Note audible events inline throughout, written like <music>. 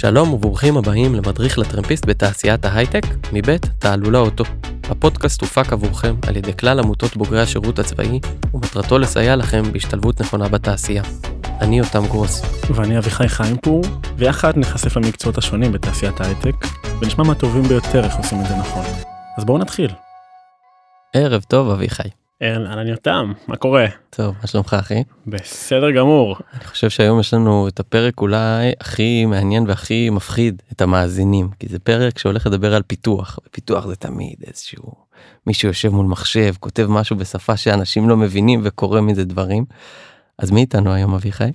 שלום וברוכים הבאים למדריך לטרמפיסט בתעשיית ההייטק, מבית תעלולה אוטו. הפודקאסט הופק עבורכם על ידי כלל עמותות בוגרי השירות הצבאי, ומטרתו לסייע לכם בהשתלבות נכונה בתעשייה. אני יותם גרוס. ואני אביחי חיימפור, ויחד נחשף למקצועות השונים בתעשיית ההייטק, ונשמע מהטובים ביותר איך עושים את זה נכון. אז בואו נתחיל. ערב טוב אביחי. אהלן יותם, מה קורה? טוב, מה שלומך אחי? בסדר גמור. אני חושב שהיום יש לנו את הפרק אולי הכי מעניין והכי מפחיד את המאזינים, כי זה פרק שהולך לדבר על פיתוח, ופיתוח זה תמיד איזשהו מישהו יושב מול מחשב, כותב משהו בשפה שאנשים לא מבינים וקורא מזה דברים. אז מי איתנו היום אביחי?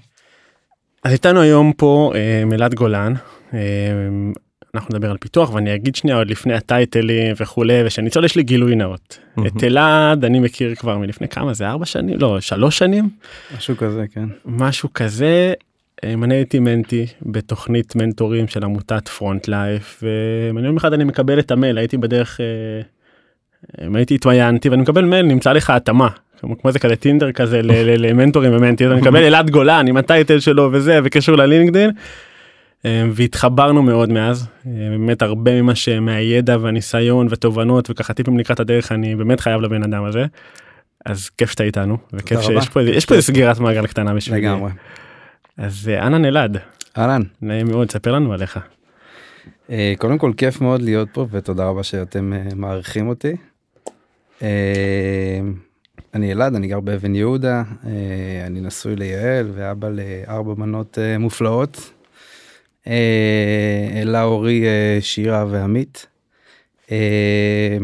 אז איתנו היום פה אה, מלעד גולן. אה, אנחנו נדבר על פיתוח ואני אגיד שנייה עוד לפני הטייטלים וכולי ושניצול יש לי גילוי נאות. את אלעד אני מכיר כבר מלפני כמה זה ארבע שנים לא שלוש שנים משהו כזה כן משהו כזה. אה, אני הייתי mentee בתוכנית מנטורים של עמותת פרונט לייף ויום אחד אני מקבל את המייל הייתי בדרך אה, הייתי התמיינתי ואני מקבל מייל נמצא לך התאמה כמו זה כזה Tinder כזה למנטורים ומנטים אני מקבל <laughs> אלעד גולן עם ה title שלו וזה וקשור ל LinkedIn. אה, והתחברנו מאוד מאז אה, באמת הרבה ממה שמהידע והניסיון ותובנות וככה טיפים לקראת הדרך אני באמת חייב לבן אדם הזה. אז כיף שאתה איתנו וכיף שיש פה יש פה סגירת מעגל קטנה בשבילי. לגמרי. אז אה, אהלן אלעד. אהלן. נעים מאוד ספר לנו עליך. קודם כל כיף מאוד להיות פה ותודה רבה שאתם מעריכים אותי. אני אלעד אני גר באבן יהודה אני נשוי ליעל ואבא לארבע בנות מופלאות אה, לאורי, אה, שירה ועמית. אה,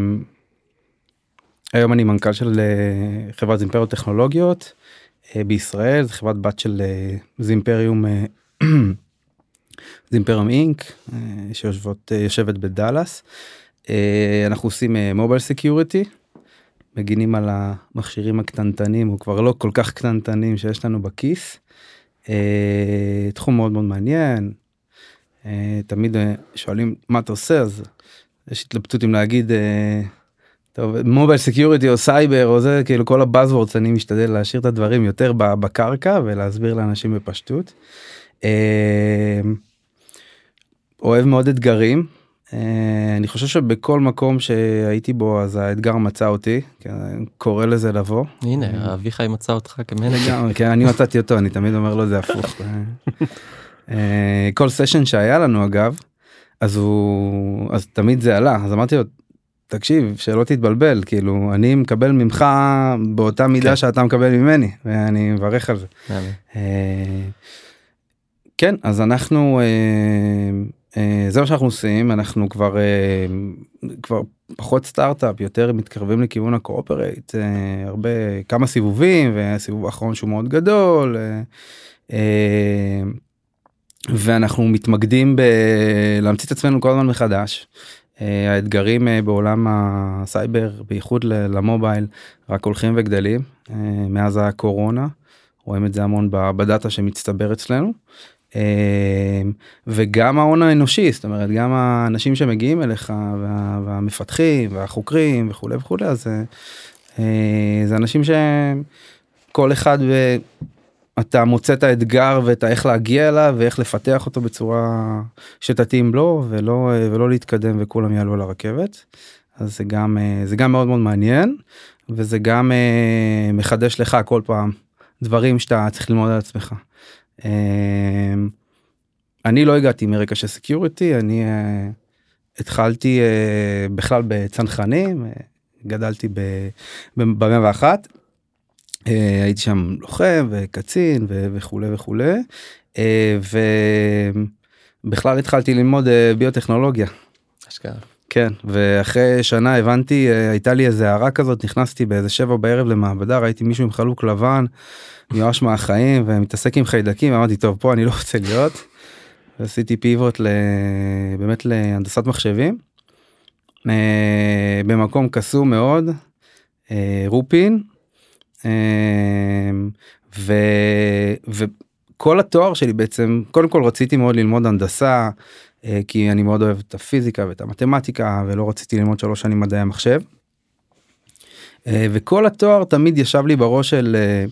היום אני מנכ"ל של חברת Zimperium טכנולוגיות בישראל, זו חברת בת של Zimperium, <clears throat> Zimperium Inc, שיושבות, יושבת בדאלאס. אנחנו עושים mobile security, מגינים על המכשירים הקטנטנים, או כבר לא כל כך קטנטנים שיש לנו בכיס. תחום מאוד מאוד מעניין, תמיד אה, שואלים מה אתה עושה אז יש התלבטות אם להגיד אה, טוב mobile security או סייבר או זה כאילו כל ה buzzwords אני משתדל להשאיר את הדברים יותר בקרקע ולהסביר לאנשים בפשטות. אוהב מאוד אתגרים אני חושב שבכל מקום שהייתי בו אז האתגר מצא אותי קורא לזה לבוא. הנה אביחי מצא אותך כמנטור. כן אני מצאתי אותו אני תמיד אומר לו זה הפוך. <laughs> אה, כל session שהיה לנו אגב אז הוא אז תמיד זה עלה אז אמרתי לו תקשיב שלא תתבלבל כאילו אני מקבל ממך באותה מידה כן. שאתה מקבל ממני ואני מברך על זה. אה, כן אז אנחנו אה, זה מה שאנחנו עושים אנחנו כבר כבר פחות סטארט-אפ יותר מתקרבים לכיוון ה corporate הרבה כמה סיבובים והסיבוב האחרון שהוא מאוד גדול. ואנחנו מתמקדים בלהמציא את עצמנו כל הזמן מחדש. אה, האתגרים אה, בעולם הסייבר בייחוד ל mobile רק הולכים וגדלים אה, מאז הקורונה רואים את זה המון ב data שמצטבר אצלנו. וגם ההון האנושי זאת אומרת גם האנשים שמגיעים אליך והמפתחים והחוקרים וכולי וכולי אז זה אנשים שכל אחד אתה מוצא את האתגר ואת איך להגיע אליו ואיך לפתח אותו בצורה שתתאים לו ולא ולא להתקדם וכולם יעלו על הרכבת. אז זה גם זה גם מאוד מאוד מעניין וזה גם אה, מחדש לך כל פעם דברים שאתה צריך ללמוד על עצמך. אה, אני לא הגעתי מרקע של security אני אה, התחלתי בכלל בצנחנים גדלתי ב-101 אה, הייתי שם לוחם וקצין וכולי וכולי אה, ובכלל התחלתי ללמוד אה, ביוטכנולוגיה. אשכרה. כן ואחרי שנה הבנתי הייתה לי איזה הערה כזאת נכנסתי באיזה שבע בערב למעבדה ראיתי מישהו עם חלוק לבן מיואש מהחיים ומתעסק עם חיידקים אמרתי טוב פה אני לא רוצה להיות. עשיתי פיבוט באמת להנדסת מחשבים במקום קסום מאוד רופין ו, וכל התואר שלי בעצם קודם כל רציתי מאוד ללמוד הנדסה אה, כי אני מאוד אוהב את הפיזיקה ואת המתמטיקה ולא רציתי ללמוד שלוש שנים מדעי המחשב. אה, וכל התואר תמיד ישב לי בראש של אה,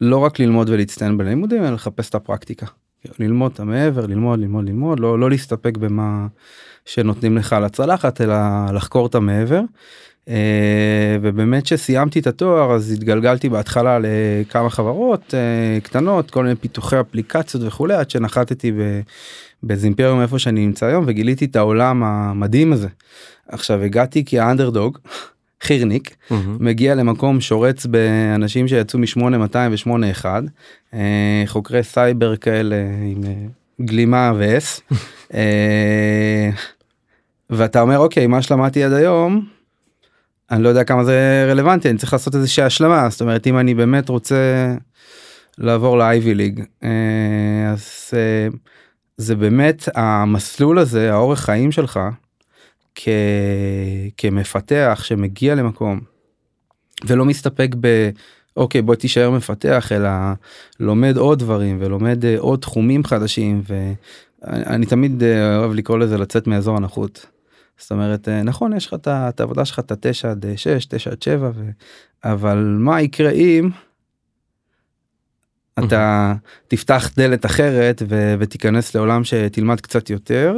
לא רק ללמוד ולהצטיין בלימודים אלא לחפש את הפרקטיקה. ללמוד את המעבר, ללמוד, ללמוד, ללמוד, לא, לא להסתפק במה שנותנים לך על הצלחת, אלא לחקור את המעבר. אה, ובאמת שסיימתי את התואר אז התגלגלתי בהתחלה לכמה חברות אה, קטנות כל מיני פיתוחי אפליקציות וכולי עד שנחתתי באיזה אימפריום איפה שאני נמצא היום וגיליתי את העולם המדהים הזה. עכשיו הגעתי כאנדרדוג <laughs> חירניק mm-hmm. מגיע למקום שורץ באנשים שיצאו מ-8200 ו-81 אה, חוקרי סייבר כאלה עם גלימה ו-S <laughs> ואתה אומר אוקיי מה שלמדתי עד היום אני לא יודע כמה זה רלוונטי אני צריך לעשות איזושהי השלמה זאת אומרת אם אני באמת רוצה לעבור לאייבי ליג אה, אז אה, זה באמת המסלול הזה האורך חיים שלך כ... כמפתח שמגיע למקום ולא מסתפק ב... אוקיי בוא תישאר מפתח אלא לומד עוד דברים ולומד אה, עוד תחומים חדשים ואני תמיד אוהב לקרוא לזה לצאת מאזור הנוחות. זאת אומרת אה, נכון יש לך את העבודה שלך את התשע עד שש תשע עד שבע ו... אבל מה יקרה אם אתה תפתח דלת אחרת ו... ותיכנס לעולם שתלמד קצת יותר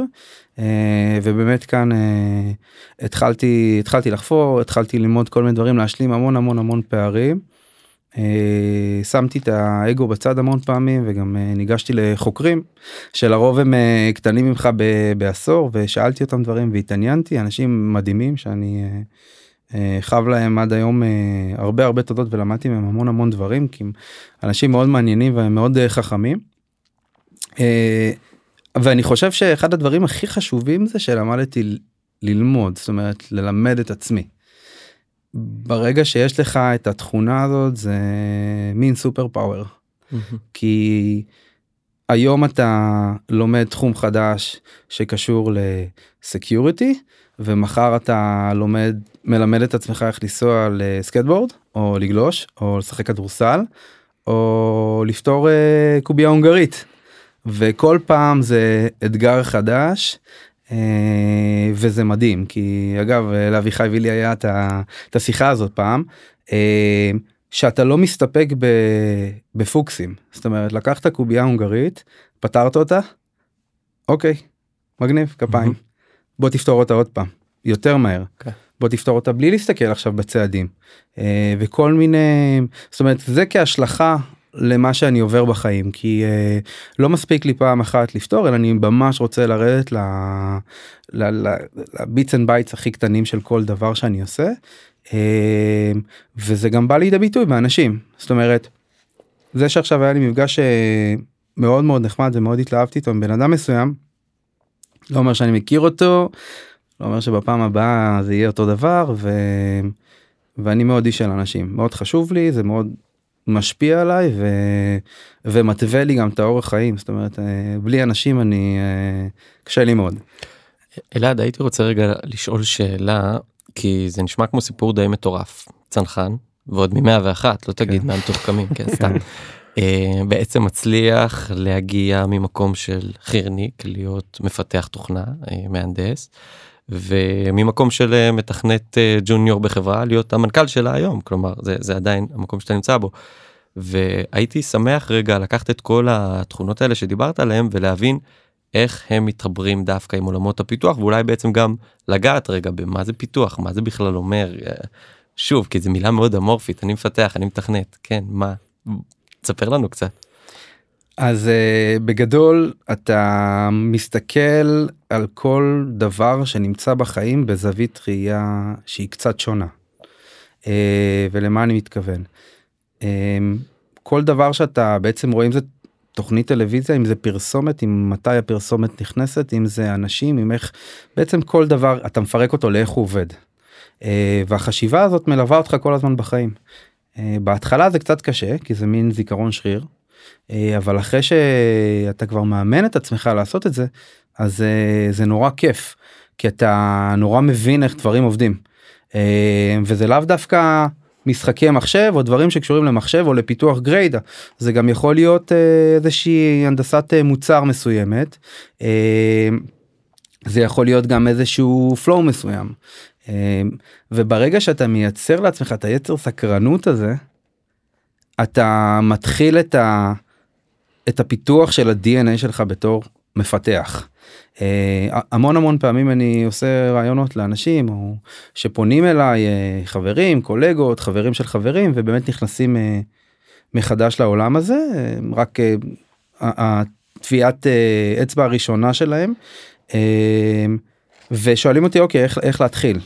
אה, ובאמת כאן אה, התחלתי התחלתי לחפור התחלתי ללמוד כל מיני דברים להשלים המון המון המון פערים. אה, שמתי את האגו בצד המון פעמים וגם אה, ניגשתי לחוקרים שלרוב הם אה, קטנים ממך בעשור ושאלתי אותם דברים והתעניינתי אנשים מדהימים שאני חב להם עד היום הרבה הרבה תודות ולמדתי מהם המון המון דברים כי הם אנשים מאוד מעניינים והם מאוד חכמים. ואני חושב שאחד הדברים הכי חשובים זה שלמדתי ללמוד זאת אומרת ללמד את עצמי. ברגע שיש לך את התכונה הזאת זה מין סופר פאוור. כי היום אתה לומד תחום חדש שקשור לסקיוריטי ומחר אתה לומד מלמד את עצמך איך לנסוע לסקטבורד או לגלוש או לשחק כדורסל או לפתור uh, קובייה הונגרית וכל פעם זה אתגר חדש וזה מדהים כי אגב לאביחי וילי היה את השיחה הזאת פעם אה, שאתה לא מסתפק בפוקסים זאת אומרת לקחת קובייה הונגרית פתרת אותה אוקיי מגניב כפיים בוא תפתור אותה עוד פעם יותר מהר. Okay. אוקיי. בוא תפתור אותה בלי להסתכל עכשיו בצעדים אה, וכל מיני זאת אומרת זה כהשלכה למה שאני עובר בחיים כי uh, לא מספיק לי פעם אחת לפתור אלא אני ממש רוצה לרדת ל bits and bytes הכי קטנים של כל דבר שאני עושה uh, וזה גם בא לידי ביטוי באנשים. זאת אומרת זה שעכשיו היה לי מפגש uh, מאוד מאוד נחמד ומאוד התלהבתי איתו עם בן אדם מסוים לא אומר שאני מכיר אותו לא אומר שבפעם הבאה זה יהיה אותו דבר ו... ואני מאוד איש של אנשים. מאוד חשוב לי זה מאוד משפיע עליי ו... ומתווה לי גם את האורח חיים זאת אומרת אה, בלי אנשים אני אה, קשה לי מאוד. אלעד הייתי רוצה רגע לשאול שאלה כי זה נשמע כמו סיפור די מטורף צנחן ועוד ממאה ואחת לא תגיד כן. מהמתוחכמים כן סתם. אה, בעצם מצליח להגיע ממקום של חירניק להיות מפתח תוכנה מהנדס וממקום של אה, מתכנת אה, ג'וניור בחברה להיות המנכ"ל שלה היום כלומר זה, זה עדיין המקום שאתה נמצא בו. והייתי שמח רגע לקחת את כל התכונות האלה שדיברת עליהם ולהבין איך הם מתחברים דווקא עם עולמות הפיתוח ואולי בעצם גם לגעת רגע במה זה פיתוח מה זה בכלל אומר אה, שוב כי זו מילה מאוד אמורפית אני מפתח אני מתכנת כן מה תספר לנו קצת. אז uh, בגדול אתה מסתכל על כל דבר שנמצא בחיים בזווית ראייה שהיא קצת שונה. Uh, ולמה אני מתכוון? Uh, כל דבר שאתה בעצם רואה אם זה תוכנית טלוויזיה אם זה פרסומת אם מתי הפרסומת נכנסת אם זה אנשים אם איך בעצם כל דבר אתה מפרק אותו לאיך הוא עובד. Uh, והחשיבה הזאת מלווה אותך כל הזמן בחיים. Uh, בהתחלה זה קצת קשה כי זה מין זיכרון שריר אבל אחרי שאתה כבר מאמן את עצמך לעשות את זה אז אה, זה נורא כיף כי אתה נורא מבין איך דברים עובדים. אה, וזה לאו דווקא משחקי מחשב או דברים שקשורים למחשב או לפיתוח גריידה. זה גם יכול להיות איזושהי הנדסת מוצר מסוימת. זה יכול להיות גם איזשהו flow מסוים. וברגע שאתה מייצר לעצמך את היצר סקרנות הזה אתה מתחיל את את הפיתוח של ה-DNA שלך בתור מפתח. אה, המון המון פעמים אני עושה רעיונות לאנשים או שפונים אליי אה, חברים קולגות חברים של חברים ובאמת נכנסים אה, מחדש לעולם הזה אה, רק הטביעת אה, אצבע הראשונה שלהם אה, ושואלים אותי אוקיי איך, איך להתחיל.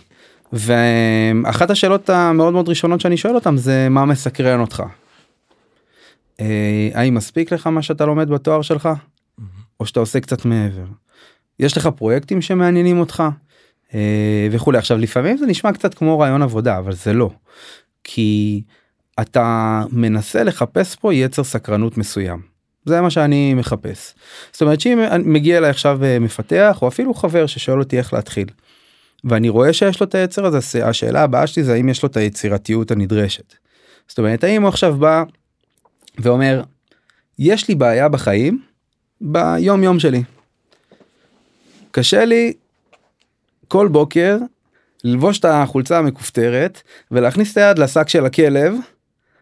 ואחת השאלות המאוד מאוד ראשונות שאני שואל אותם זה מה מסקרן אותך. אה, האם מספיק לך מה שאתה לומד בתואר שלך או שאתה עושה קצת מעבר. יש לך פרויקטים שמעניינים אותך אה, וכולי עכשיו לפעמים זה נשמע קצת כמו רעיון עבודה אבל זה לא. כי אתה מנסה לחפש פה יצר סקרנות מסוים. זה מה שאני מחפש. זאת אומרת שאם מגיע אליי עכשיו אה, מפתח או אפילו חבר ששואל אותי איך להתחיל. ואני רואה שיש לו את היצר הזה השאלה הבאה שלי זה האם יש לו את היצירתיות הנדרשת. זאת אומרת האם הוא עכשיו בא ואומר יש לי בעיה בחיים ביום יום שלי. קשה לי כל בוקר ללבוש את החולצה המכופתרת ולהכניס את היד לשק של הכלב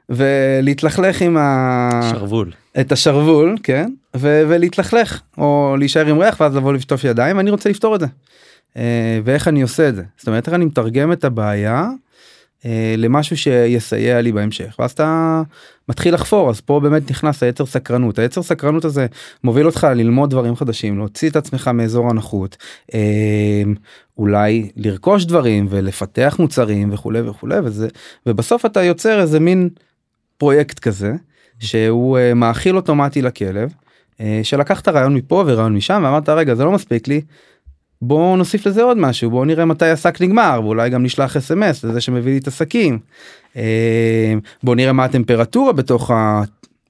ולהתלכלך עם ה... שרוול. את השרוול כן ו- ולהתלכלך או להישאר עם ריח ואז לבוא לשטוף ידיים אני רוצה לפתור את זה. אה, ואיך אני עושה את זה זאת אומרת איך אני מתרגם את הבעיה למשהו שיסייע לי בהמשך ואז אתה מתחיל לחפור אז פה באמת נכנס היצר סקרנות. היצר סקרנות הזה מוביל אותך ללמוד דברים חדשים להוציא את עצמך מאזור הנוחות אה, אולי לרכוש דברים ולפתח מוצרים וכולי וכולי וזה ובסוף אתה יוצר איזה מין פרויקט כזה שהוא אה, מאכיל אוטומטי לכלב שלקחת רעיון מפה ורעיון משם ואמרת רגע זה לא מספיק לי בואו נוסיף לזה עוד משהו בואו נראה מתי השק נגמר ואולי גם נשלח אס.אם.אס לזה שמביא לי את השקים. אה, בואו נראה מה הטמפרטורה בתוך ה...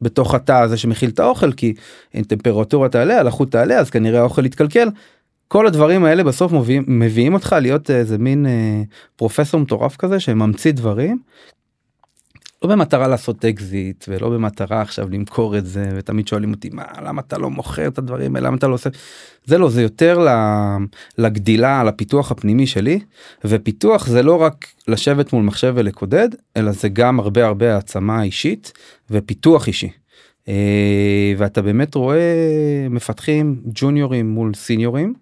בתוך התא הזה שמכיל את האוכל כי אם טמפרטורה תעלה הלחות תעלה אז כנראה האוכל יתקלקל. כל הדברים האלה בסוף מביאים, מביאים אותך להיות איזה מין אה, פרופסור מטורף כזה שממציא דברים לא במטרה לעשות אקזיט ולא במטרה עכשיו למכור את זה ותמיד שואלים אותי מה למה אתה לא מוכר את הדברים האלה למה אתה לא עושה זה לא זה יותר לגדילה לפיתוח הפנימי שלי ופיתוח זה לא רק לשבת מול מחשב ולקודד אלא זה גם הרבה הרבה העצמה אישית ופיתוח אישי. אה, ואתה באמת רואה מפתחים ג'וניורים מול סיניורים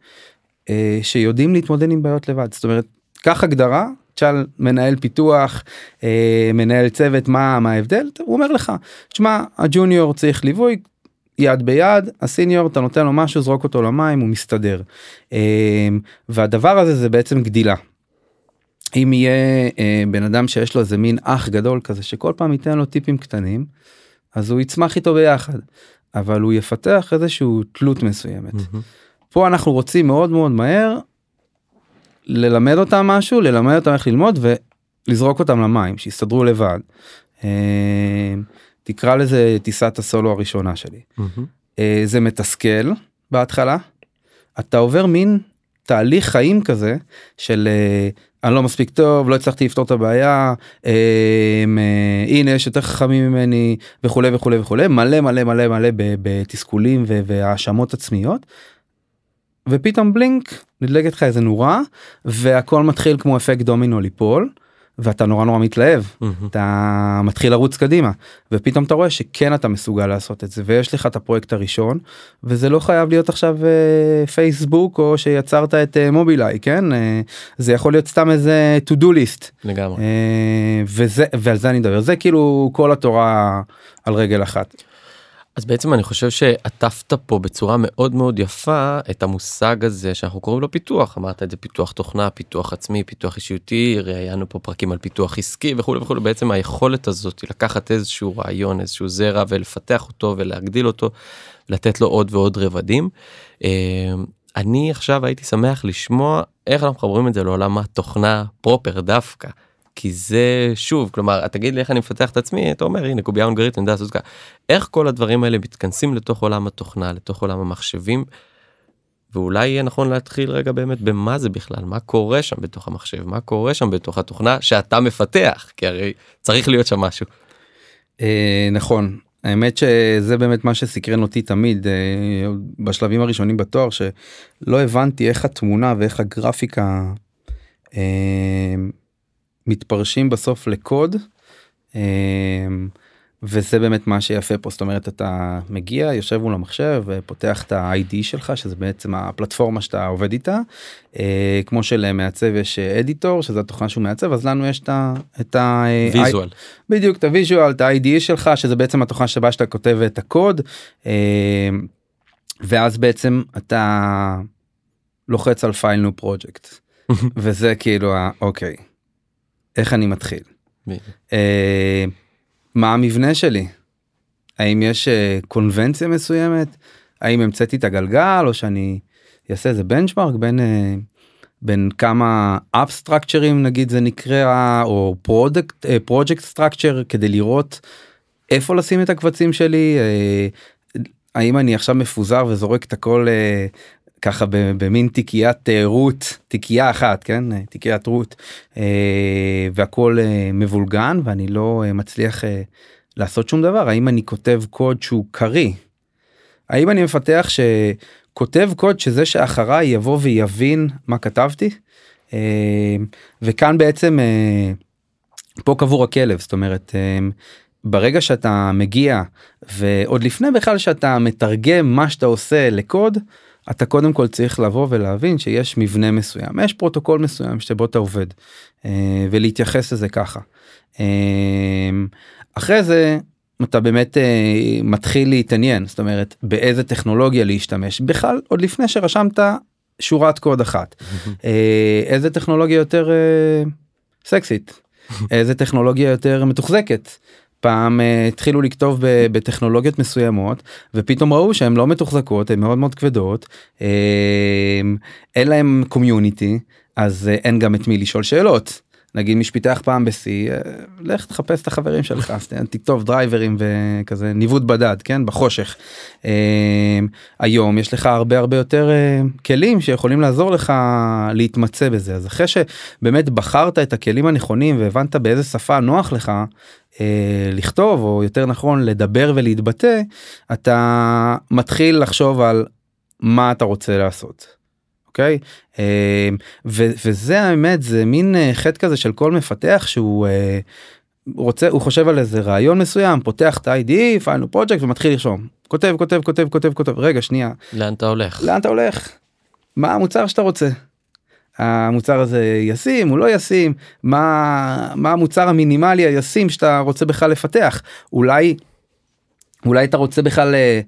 אה, שיודעים להתמודד עם בעיות לבד זאת אומרת קח הגדרה תשאל מנהל פיתוח אה, מנהל צוות מה מה ההבדל הוא אומר לך שמע הג'וניור צריך ליווי יד ביד הסיניור אתה נותן לו משהו זרוק אותו למים הוא מסתדר אה, והדבר הזה זה בעצם גדילה. אם יהיה אה, בן אדם שיש לו איזה מין אח גדול כזה שכל פעם ייתן לו טיפים קטנים אז הוא יצמח איתו ביחד אבל הוא יפתח איזשהו תלות מסוימת. Mm-hmm. פה אנחנו רוצים מאוד מאוד מהר ללמד אותם משהו ללמד אותם איך ללמוד ולזרוק אותם למים שיסתדרו לבד. אה, תקרא לזה טיסת הסולו הראשונה שלי. Mm-hmm. זה מתסכל בהתחלה אתה עובר מין תהליך חיים כזה של אה, אני לא מספיק טוב לא הצלחתי לפתור את הבעיה הנה יש יותר חכמים ממני וכולי וכולי וכולי מלא מלא מלא מלא בתסכולים והאשמות עצמיות ופתאום בלינק נדלקת לך איזה נורה והכל מתחיל כמו אפקט דומינו ליפול ואתה נורא נורא מתלהב. mm-hmm. אתה מתחיל לרוץ קדימה. ופתאום אתה רואה שכן אתה מסוגל לעשות את זה ויש לך את הפרויקט הראשון וזה לא חייב להיות עכשיו אה, פייסבוק או שיצרת את אה, מובילאיי כן? אה, זה יכול להיות סתם איזה to do list. לגמרי. אה, וזה ועל זה אני מדבר. זה כאילו כל התורה על רגל אחת. אז בעצם אני חושב שעטפת פה בצורה מאוד מאוד יפה את המושג הזה שאנחנו קוראים לו פיתוח אמרת את זה פיתוח תוכנה פיתוח עצמי פיתוח אישיותי ראיינו פה פרקים על פיתוח עסקי וכולי וכולי בעצם היכולת הזאת לקחת איזשהו רעיון איזשהו זרע ולפתח אותו ולהגדיל אותו לתת לו עוד ועוד רבדים. אה, אני עכשיו הייתי שמח לשמוע איך אנחנו מחברים את זה לעולם התוכנה פרופר דווקא. כי זה שוב כלומר תגיד לי איך אני מפתח את עצמי אתה אומר הנה קובייה הונגרית אני יודע לעשות ככה איך כל הדברים האלה מתכנסים לתוך עולם התוכנה לתוך עולם המחשבים. ואולי יהיה נכון להתחיל רגע באמת במה זה בכלל מה קורה שם בתוך המחשב מה קורה שם בתוך התוכנה שאתה מפתח כי הרי צריך להיות שם משהו. אה, נכון האמת שזה באמת מה שסקרן אותי תמיד אה, בשלבים הראשונים בתואר שלא הבנתי איך התמונה ואיך הגרפיקה אה, מתפרשים בסוף לקוד. אמ, וזה באמת מה שיפה פה זאת אומרת אתה מגיע יושב מול המחשב ופותח את ה-ID שלך שזה בעצם הפלטפורמה שאתה עובד איתה אה, כמו שלמעצב יש אדיטור שזה התוכנה שהוא מעצב אז לנו יש את ה... visual. בדיוק את ה visual את ה-IDE שלך שזה בעצם התוכנה שבה שאתה כותב את הקוד אה, ואז בעצם אתה לוחץ על file new project וזה כאילו אוקיי איך אני מתחיל. אה, מה המבנה שלי? האם יש אה, קונבנציה מסוימת? האם המצאתי את הגלגל או שאני אעשה איזה benchmark בין אה, בין כמה abstractureים נגיד זה נקרא או product project structure כדי לראות איפה לשים את הקבצים שלי האם אני עכשיו מפוזר וזורק את הכל ככה במין תיקיית root תיקייה אחת כן? תיקיית root והכל מבולגן ואני לא מצליח לעשות שום דבר. האם אני כותב קוד שהוא קריא. האם אני מפתח שכותב קוד שזה שאחריי יבוא ויבין מה כתבתי? אה, וכאן בעצם אה, פה קבור הכלב. זאת אומרת אה, ברגע שאתה מגיע ועוד לפני בכלל שאתה מתרגם מה שאתה עושה לקוד אתה קודם כל צריך לבוא ולהבין שיש מבנה מסוים יש פרוטוקול מסוים שבו אתה עובד ולהתייחס לזה ככה. אחרי זה אתה באמת אה, מתחיל להתעניין זאת אומרת באיזה טכנולוגיה להשתמש. בכלל עוד לפני שרשמת שורת קוד אחת. <laughs> אה, איזה טכנולוגיה יותר אה, סקסית? <laughs> איזה טכנולוגיה יותר מתוחזקת פעם uh, התחילו לכתוב בטכנולוגיות מסוימות ופתאום ראו שהן לא מתוחזקות הן מאוד מאוד כבדות uh, אין להם קומיוניטי אז uh, אין גם את מי לשאול שאלות נגיד מי שפיתח פעם בשיא אה, לך תחפש את החברים שלך <laughs> תכתוב דרייברים וכזה ניווט בדד כן בחושך. אה, היום יש לך הרבה הרבה יותר אה, כלים שיכולים לעזור לך להתמצא בזה אז אחרי שבאמת בחרת את הכלים הנכונים והבנת באיזה שפה נוח לך לכתוב או יותר נכון לדבר ולהתבטא אתה מתחיל לחשוב על מה אתה רוצה לעשות. אוקיי? אמ, וזה האמת זה מין אה, חטא כזה של כל מפתח שהוא אה, רוצה הוא חושב על איזה רעיון מסוים פותח את ה-ID פיילנו פרויקט ומתחיל לרשום. כותב כותב כותב כותב כותב. רגע שנייה. לאן אתה הולך? לאן אתה הולך? מה המוצר שאתה רוצה. המוצר הזה ישים הוא לא ישים? מה מה המוצר המינימלי הישים שאתה רוצה בכלל לפתח? אולי אולי אתה רוצה בכלל אה,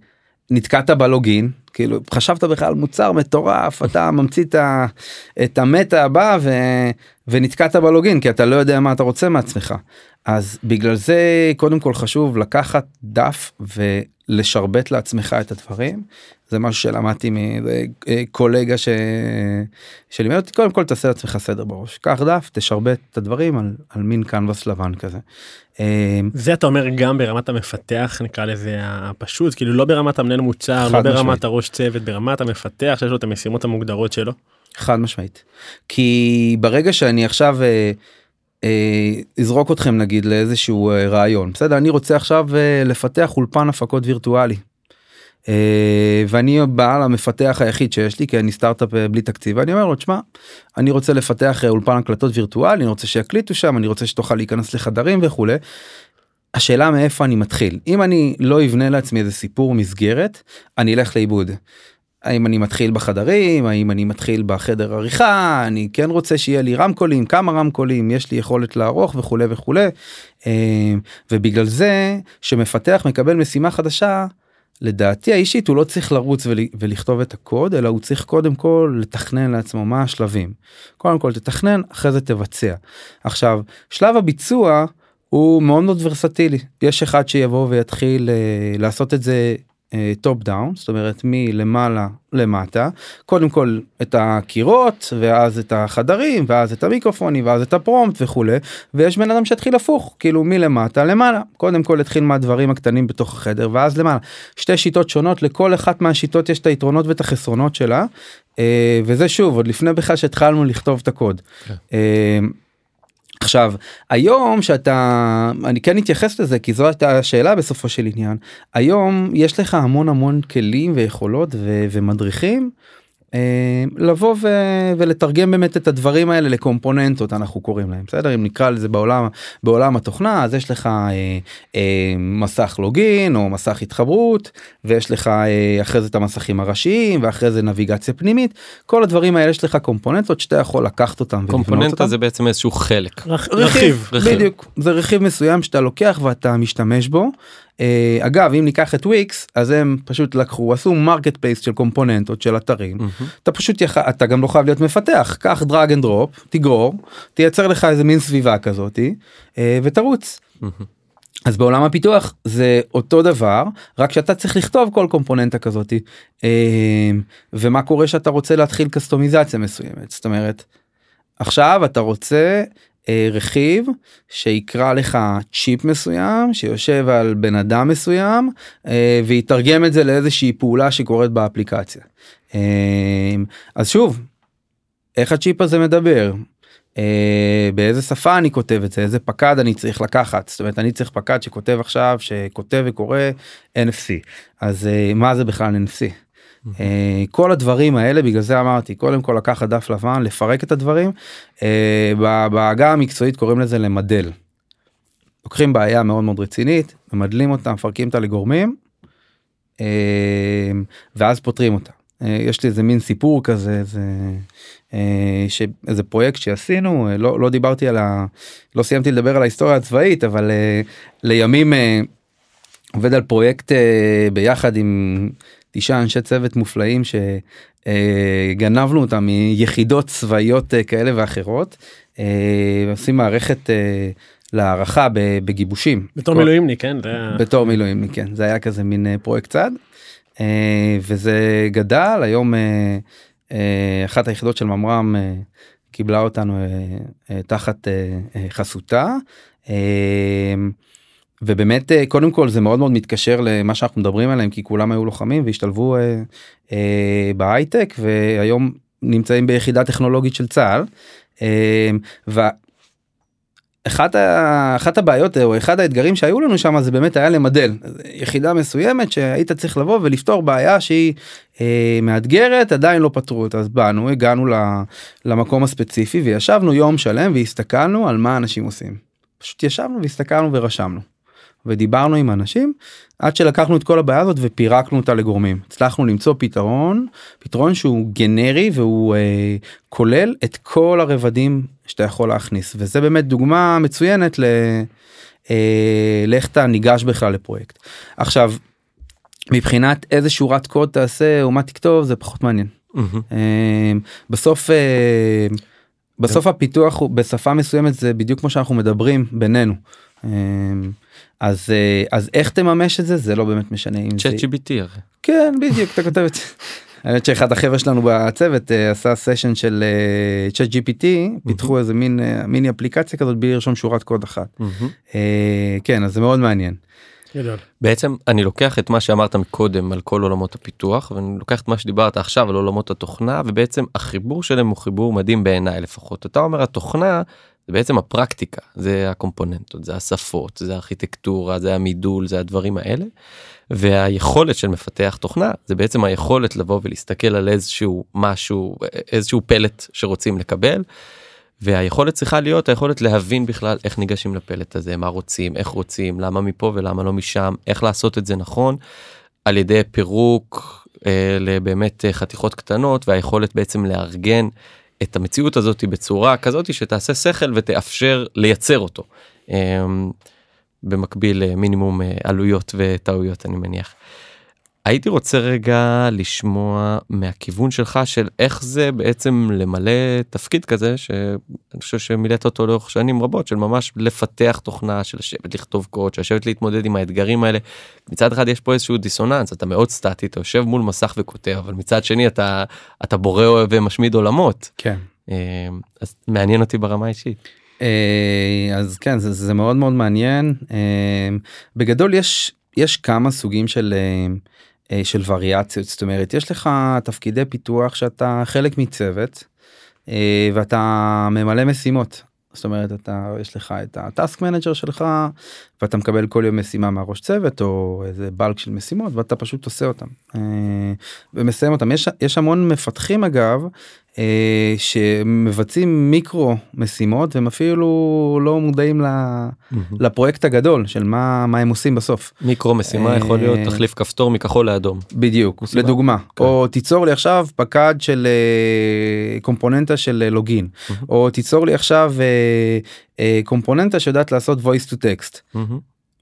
נתקעת בלוגין כאילו חשבת בכלל מוצר מטורף אתה ממציא את המטה הבא ו, ונתקעת בלוגין כי אתה לא יודע מה אתה רוצה מעצמך. אז בגלל זה קודם כל חשוב לקחת דף ולשרבט לעצמך את הדברים זה משהו שלמדתי מקולגה ש... שלימד אותי קודם כל תעשה לעצמך סדר בראש קח דף תשרבט את הדברים על, על מין קנבס לבן כזה. אמ, זה אתה אומר גם ברמת המפתח נקרא לזה הפשוט כאילו לא ברמת המנהל מוצר לא ברמת משמעית. הראש צוות ברמת המפתח שיש לו את המשימות המוגדרות שלו. חד משמעית כי ברגע שאני עכשיו אה, אה, אזרוק אתכם נגיד לאיזשהו אה, רעיון בסדר אני רוצה עכשיו לפתח אולפן הפקות וירטואלי. אה, ואני בעל המפתח היחיד שיש לי כי אני סטארט-אפ אה, בלי תקציב ואני אומר לו תשמע אני רוצה לפתח אה, אולפן הקלטות וירטואלי אני רוצה שיקליטו שם אני רוצה שתוכל להיכנס לחדרים וכולי. השאלה מאיפה אני מתחיל אם אני לא אבנה לעצמי איזה סיפור מסגרת אני אלך לאיבוד. האם אני מתחיל בחדרים האם אני מתחיל בחדר עריכה אני כן רוצה שיהיה לי רמקולים כמה רמקולים יש לי יכולת לערוך וכולי וכולי ובגלל זה שמפתח מקבל משימה חדשה לדעתי האישית הוא לא צריך לרוץ ולכתוב את הקוד אלא הוא צריך קודם כל לתכנן לעצמו מה השלבים. קודם כל תתכנן אחרי זה תבצע. עכשיו שלב הביצוע הוא מאוד מאוד ורסטילי יש אחד שיבוא ויתחיל uh, לעשות את זה top uh, down זאת אומרת מלמעלה למטה קודם כל את הקירות ואז את החדרים ואז את המיקרופונים ואז את הפרומט וכולי ויש בן אדם שהתחיל הפוך כאילו מלמטה למעלה קודם כל התחיל מהדברים הקטנים בתוך החדר ואז למעלה שתי שיטות שונות לכל אחת מהשיטות יש את היתרונות ואת החסרונות שלה אה, וזה שוב עוד לפני בכלל שהתחלנו לכתוב את הקוד. כן. עכשיו היום שאתה אני כן אתייחס לזה כי זו הייתה השאלה בסופו של עניין היום יש לך המון המון כלים ויכולות ו- ומדריכים לבוא ו... ולתרגם באמת את הדברים האלה לקומפוננטות אנחנו קוראים להם בסדר אם נקרא לזה בעולם בעולם התוכנה אז יש לך אה, אה, מסך לוגין או מסך התחברות ויש לך אה, אחרי זה את המסכים הראשיים ואחרי זה נביגציה פנימית כל הדברים האלה יש לך קומפוננטות שאתה יכול לקחת אותם ולבנות אותם. קומפוננטה זה בעצם איזשהו חלק. רכ- רכיב, רכיב. בדיוק זה רכיב מסוים שאתה לוקח ואתה משתמש בו. אה, אגב אם ניקח את וויקס אז הם פשוט לקחו עשו marketplace של קומפוננטות של אתרים מהמם. אתה פשוט יח... אתה גם לא חייב להיות מפתח קח drag and drop תגרור תייצר לך איזה מין סביבה כזאתי אה, ותרוץ. מהמם. אז בעולם הפיתוח זה אותו דבר רק שאתה צריך לכתוב כל קומפוננטה כזאתי אה, ומה קורה שאתה רוצה להתחיל קסטומיזציה מסוימת זאת אומרת עכשיו אתה רוצה רכיב שיקרא לך צ'יפ מסוים שיושב על בן אדם מסוים אה, ויתרגם את זה לאיזושהי פעולה שקורית באפליקציה. אה, אז שוב איך הצ'יפ הזה מדבר אה, באיזה שפה אני כותב את זה איזה פקד אני צריך לקחת זאת אומרת אני צריך פקד שכותב עכשיו שכותב וקורא NFC אז אה, מה זה בכלל NFC. אה, כל הדברים האלה בגלל זה אמרתי קודם כל לקחת דף לבן לפרק את הדברים אה, בעגה המקצועית קוראים לזה למדל. לוקחים בעיה מאוד מאוד רצינית ממדלים אותה מפרקים אותה לגורמים אה, ואז פותרים אותה. יש לי איזה מין סיפור כזה ש- איזה פרויקט שעשינו לא לא דיברתי על ה... לא סיימתי לדבר על ההיסטוריה הצבאית אבל לימים עובד על פרויקט ביחד עם תשעה אנשי צוות מופלאים שגנבנו אותם מיחידות צבאיות אה, כאלה ואחרות. אה, עושים מערכת אה, להערכה בגיבושים. בתור כל- מילואימניק כן בתור מילואימניק כן זה היה כזה מין אה, פרויקט צד אה, וזה גדל היום אה, אה, אחת היחידות של ממר"ם אה, קיבלה אותנו אה, אה, תחת אה, אה, חסותה. אה, ובאמת אה, קודם כל זה מאוד מאוד מתקשר למה שאנחנו מדברים עליהם כי כולם היו לוחמים והשתלבו אה, אה, בהייטק והיום נמצאים ביחידה טכנולוגית של צה"ל. אה, וה- אחת, ה... אחת הבעיות או אחד האתגרים שהיו לנו שם זה באמת היה למדל יחידה מסוימת שהיית צריך לבוא ולפתור בעיה שהיא אה, מאתגרת עדיין לא פתרו אותה אז באנו הגענו ל... למקום הספציפי וישבנו יום שלם והסתכלנו על מה אנשים עושים. פשוט ישבנו והסתכלנו ורשמנו. ודיברנו עם אנשים עד שלקחנו את כל הבעיה הזאת ופירקנו אותה לגורמים הצלחנו למצוא פתרון פתרון שהוא גנרי והוא אה, כולל את כל הרבדים שאתה יכול להכניס וזה באמת דוגמה מצוינת ל... אה, לאיך אתה ניגש בכלל לפרויקט. עכשיו מבחינת איזה שורת קוד תעשה או מה תכתוב זה פחות מעניין. מהמם. אה, בסוף אה, בסוף הפיתוח הוא בשפה מסוימת זה בדיוק כמו שאנחנו מדברים בינינו. אה, אז אה, אז איך תממש את זה זה לא באמת משנה אם זה צ'אט GBT הרי. כן בדיוק אתה כותב את זה. <laughs> האמת שאחד החבר'ה שלנו בצוות אה, עשה סשן של צ'אט gpt פיתחו איזה מין אה, מיני אפליקציה כזאת בלי לרשום שורת קוד אחת. אה, כן אז זה מאוד מעניין. גדול. בעצם אני לוקח את מה שאמרת מקודם על כל עולמות הפיתוח ואני לוקח את מה שדיברת עכשיו על עולמות התוכנה ובעצם החיבור שלהם הוא חיבור מדהים בעיניי לפחות אתה אומר התוכנה זה בעצם הפרקטיקה זה הקומפוננטות זה השפות זה הארכיטקטורה זה המידול זה הדברים האלה. והיכולת של מפתח תוכנה זה בעצם היכולת לבוא ולהסתכל על איזשהו משהו איזשהו פלט שרוצים לקבל. והיכולת צריכה להיות היכולת להבין בכלל איך ניגשים לפלט הזה מה רוצים איך רוצים למה מפה ולמה לא משם איך לעשות את זה נכון על ידי פירוק אה, לבאמת אה, חתיכות קטנות והיכולת בעצם לארגן את המציאות הזאת בצורה כזאת שתעשה שכל ותאפשר לייצר אותו. אה, במקביל למינימום אה, עלויות וטעויות אני מניח. הייתי רוצה רגע לשמוע מהכיוון שלך של איך זה בעצם למלא תפקיד כזה שאני חושב שמילאת אותו לאורך שנים רבות של ממש לפתח תוכנה של לשבת לכתוב קוד של לשבת להתמודד עם האתגרים האלה. מצד אחד יש פה איזשהו דיסוננס אתה מאוד סטטי אתה יושב מול מסך וכותב אבל מצד שני אתה אתה בורא ומשמיד עולמות כן. אה, אז מעניין אותי ברמה האישית. אה, אז כן זה, זה מאוד מאוד מעניין אה, בגדול יש יש כמה סוגים של של וריאציות. זאת אומרת יש לך תפקידי פיתוח שאתה חלק מצוות אה, ואתה ממלא משימות. זאת אומרת אתה יש לך את ה task manager שלך ואתה מקבל כל יום משימה מהראש צוות או איזה bulk של משימות ואתה פשוט עושה אותם אה, ומסיים אותם יש יש המון מפתחים אגב אה, שמבצעים מיקרו משימות והם אפילו לא מודעים לפרויקט הגדול של מה מה הם עושים בסוף. מיקרו משימה יכול להיות אה, תחליף כפתור מכחול לאדום. בדיוק משימה. לדוגמה כן. או תיצור לי עכשיו פקד של אה, קומפוננטה של אה, לוגין. או תיצור לי עכשיו אה, אה, קומפוננטה שיודעת לעשות voice to text. מהמם.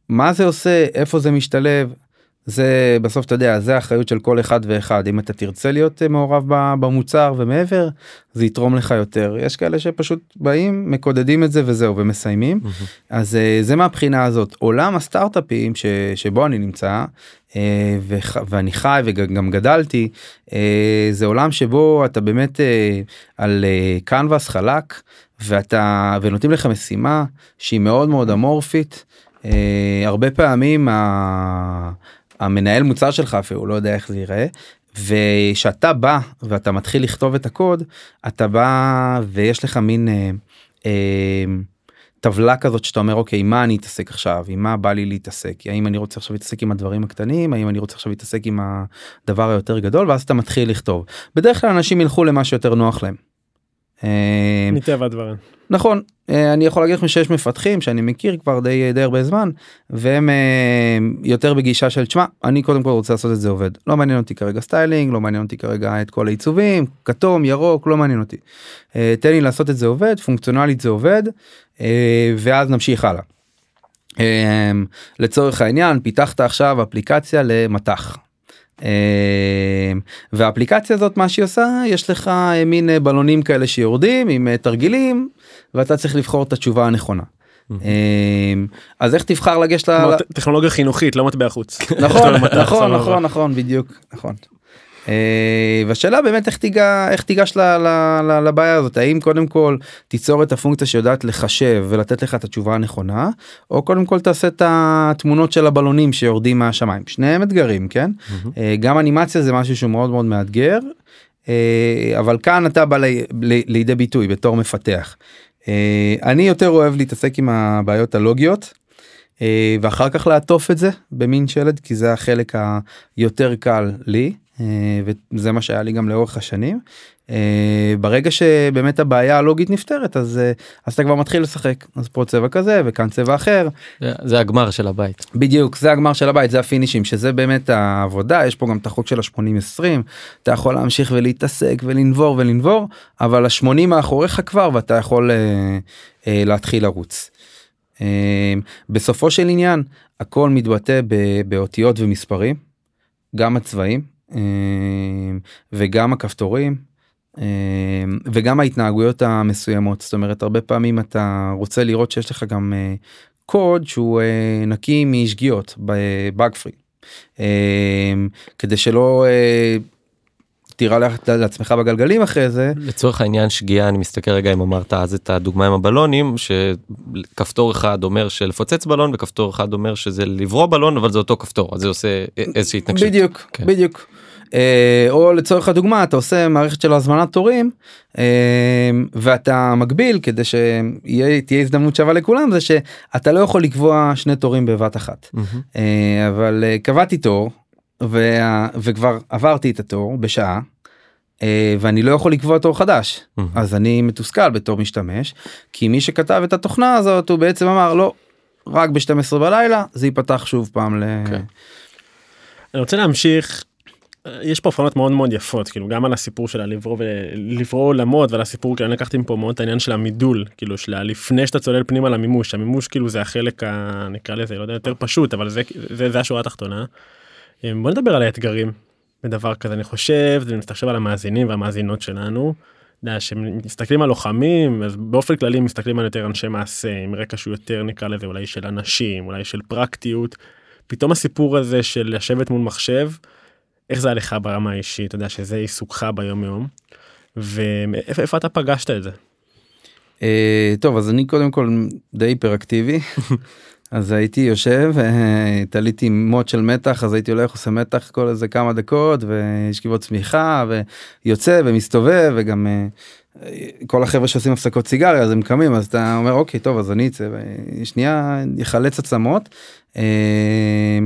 מה זה עושה? איפה זה משתלב זה בסוף אתה יודע זה האחריות של כל אחד ואחד. אם אתה תרצה להיות אה, מעורב במוצר ומעבר זה יתרום לך יותר. יש כאלה שפשוט באים מקודדים את זה וזהו ומסיימים. אז אה, זה מהבחינה הזאת. עולם הסטארט-אפים ש, שבו אני נמצא אה, וח, ואני חי וגם גדלתי זה עולם שבו אתה באמת על קנבס חלק ואתה ונותנים לך משימה שהיא מאוד מאוד אמורפית. אה, הרבה פעמים ה, המנהל מוצר שלך אפילו לא יודע איך זה ייראה. ושאתה בא ואתה מתחיל לכתוב את הקוד אתה בא ויש לך מין אה, אה, טבלה כזאת שאתה אומר אוקיי מה אני אתעסק עכשיו עם מה בא לי להתעסק האם אני רוצה עכשיו להתעסק עם הדברים הקטנים האם אני רוצה עכשיו להתעסק עם הדבר היותר גדול ואז אתה מתחיל לכתוב בדרך כלל אנשים ילכו למה שיותר נוח להם. אה, מטבע הדברים. נכון אה, אני יכול להגיד לכם שיש מפתחים שאני מכיר כבר די די הרבה זמן והם אה, יותר בגישה של תשמע אני קודם כל רוצה לעשות את זה עובד לא מעניין אותי כרגע styling לא מעניין אותי כרגע את כל העיצובים כתום ירוק לא מעניין אותי תן לי לעשות את זה עובד פונקציונלית זה עובד ואז נמשיך הלאה. אה, לצורך העניין פיתחת עכשיו אפליקציה למטח. אה, והאפליקציה הזאת מה שהיא עושה יש לך אה, מין אה, בלונים כאלה שיורדים עם אה, תרגילים ואתה צריך לבחור את התשובה הנכונה. אה, אז איך תבחר לגשת ל... טכנולוגיה חינוכית לא מטבע חוץ. נכון <laughs> למטח, נכון. נכון נכון בדיוק נכון. אה, והשאלה באמת איך תיגע איך תיגש לבעיה הזאת האם קודם כל תיצור את הפונקציה שיודעת לחשב ולתת לך את התשובה הנכונה או קודם כל תעשה את התמונות של הבלונים שיורדים מהשמיים שניהם אתגרים כן. אה, גם אנימציה זה משהו שהוא מאוד מאוד מאתגר אה, אבל כאן אתה בא לידי ביטוי בתור מפתח. אני יותר אוהב להתעסק עם הבעיות הלוגיות ואחר כך לעטוף את זה במין שלד כי זה החלק היותר קל לי וזה מה שהיה לי גם לאורך השנים. אה, ברגע שבאמת הבעיה הלוגית נפתרת אז אה, אז אתה כבר מתחיל לשחק אז פה צבע כזה וכאן צבע אחר זה- זה הגמר של הבית. בדיוק זה הגמר של הבית זה הפינישים שזה באמת העבודה יש פה גם את החוק של ה-80-20 אתה יכול להמשיך ולהתעסק ולנבור ולנבור אבל ה-80 מאחוריך כבר ואתה יכול אה, אה, להתחיל לרוץ. אה, בסופו של עניין הכל מתבטא באותיות ומספרים גם הצבעים אה, וגם הכפתורים. אה, וגם ההתנהגויות המסוימות זאת אומרת הרבה פעמים אתה רוצה לראות שיש לך גם אה, קוד שהוא אה, נקי משגיאות בבאג פרי אה, כדי שלא אה, תירה לעצמך בגלגלים אחרי זה לצורך העניין שגיאה אני מסתכל רגע אם אמרת אז את הדוגמה עם הבלונים שכפתור אחד אומר שלפוצץ בלון וכפתור אחד אומר שזה לברוא בלון אבל זה אותו כפתור אז זה עושה איזושהי התנגשות. בדיוק כן. בדיוק. אה, או לצורך הדוגמה אתה עושה מערכת של הזמנת תורים אה, ואתה מגביל כדי שתהיה הזדמנות שווה לכולם זה שאתה לא יכול לקבוע שני תורים בבת אחת. אה, אבל קבעתי תור וה- וכבר עברתי את התור בשעה. ואני לא יכול לקבוע תור חדש מהמם. אז אני מתוסכל בתור משתמש כי מי שכתב את התוכנה הזאת הוא בעצם אמר לא רק ב-12 בלילה זה ייפתח שוב פעם ל... כן. אני רוצה להמשיך. יש פה הבחנות מאוד מאוד יפות כאילו גם על הסיפור של הלברוא ולברוא עולמות ועל הסיפור כאילו אני לקחתי מפה מאוד את העניין של המידול כאילו של לפני שאתה צולל פנימה למימוש המימוש כאילו זה החלק ה... נקרא לזה לא יודע יותר פשוט אבל זה זה, זה השורה התחתונה. אה, בוא נדבר על האתגרים בדבר כזה אני חושב זה מסתכל על המאזינים והמאזינות שלנו. שמסתכלים על לוחמים אז באופן כללי מסתכלים על יותר אנשי מעשה עם רקע שהוא יותר נקרא לזה אולי של אנשים אולי של פרקטיות. פתאום הסיפור הזה של לשבת מול מחשב איך זה היה לך ברמה האישית אתה יודע שזה עיסוקך ביום יום. ואיפה איפה אתה פגשת את זה. אה, טוב אז אני קודם כל די היפראקטיבי <laughs> אז הייתי יושב, אה, תליתי מוט של מתח, אז הייתי הולך עושה מתח כל איזה כמה דקות, ושכיבות צמיחה, ויוצא ומסתובב, וגם אה, כל החבר'ה שעושים הפסקות סיגריה, אז הם קמים, אז אתה אומר, אוקיי, טוב, אז אני אצא, ושנייה, יחלץ עצמות. אה,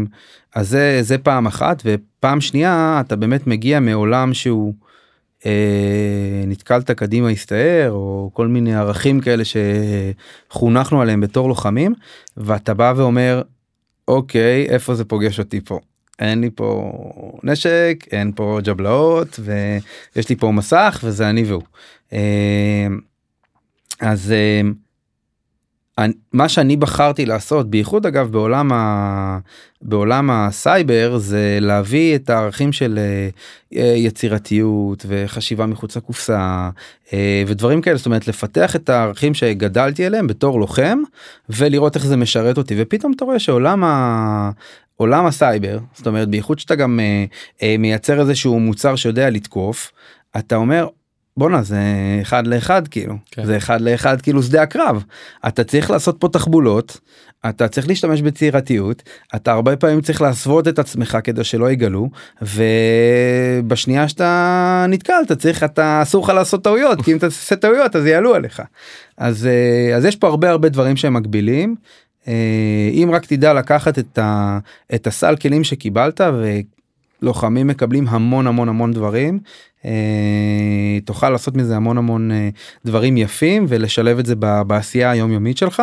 אז זה, זה פעם אחת, ופעם שנייה, אתה באמת מגיע מעולם שהוא... אה, נתקלת קדימה הסתער או כל מיני ערכים כאלה שחונכנו עליהם בתור לוחמים ואתה בא ואומר אוקיי איפה זה פוגש אותי פה. אין לי פה נשק אין פה ג'בלאות ויש לי פה מסך וזה אני והוא. אה, אז אה, מה שאני בחרתי לעשות בייחוד אגב בעולם ה... בעולם הסייבר זה להביא את הערכים של אה, אה, יצירתיות וחשיבה מחוץ לקופסה אה, ודברים כאלה. זאת אומרת לפתח את הערכים שגדלתי עליהם בתור לוחם ולראות איך זה משרת אותי. ופתאום אתה רואה שעולם ה... עולם הסייבר זאת אומרת בייחוד שאתה גם מייצר איזשהו מוצר שיודע לתקוף אתה אומר בואנה זה אחד לאחד כאילו כן. זה אחד לאחד כאילו שדה הקרב אתה צריך לעשות פה תחבולות אתה צריך להשתמש בצירתיות אתה הרבה פעמים צריך להסוות את עצמך כדי שלא יגלו ובשנייה שאתה נתקל אתה צריך אתה אסור לך לעשות טעויות כי אם אתה עושה טעויות אז יעלו עליך אז אה, אז יש פה הרבה הרבה דברים שהם מקבילים. אה, אם רק תדע לקחת את, ה, את הסל כלים שקיבלת ולוחמים מקבלים המון המון המון דברים אה, תוכל לעשות מזה המון המון אה, דברים יפים ולשלב את זה בעשייה היומיומית שלך.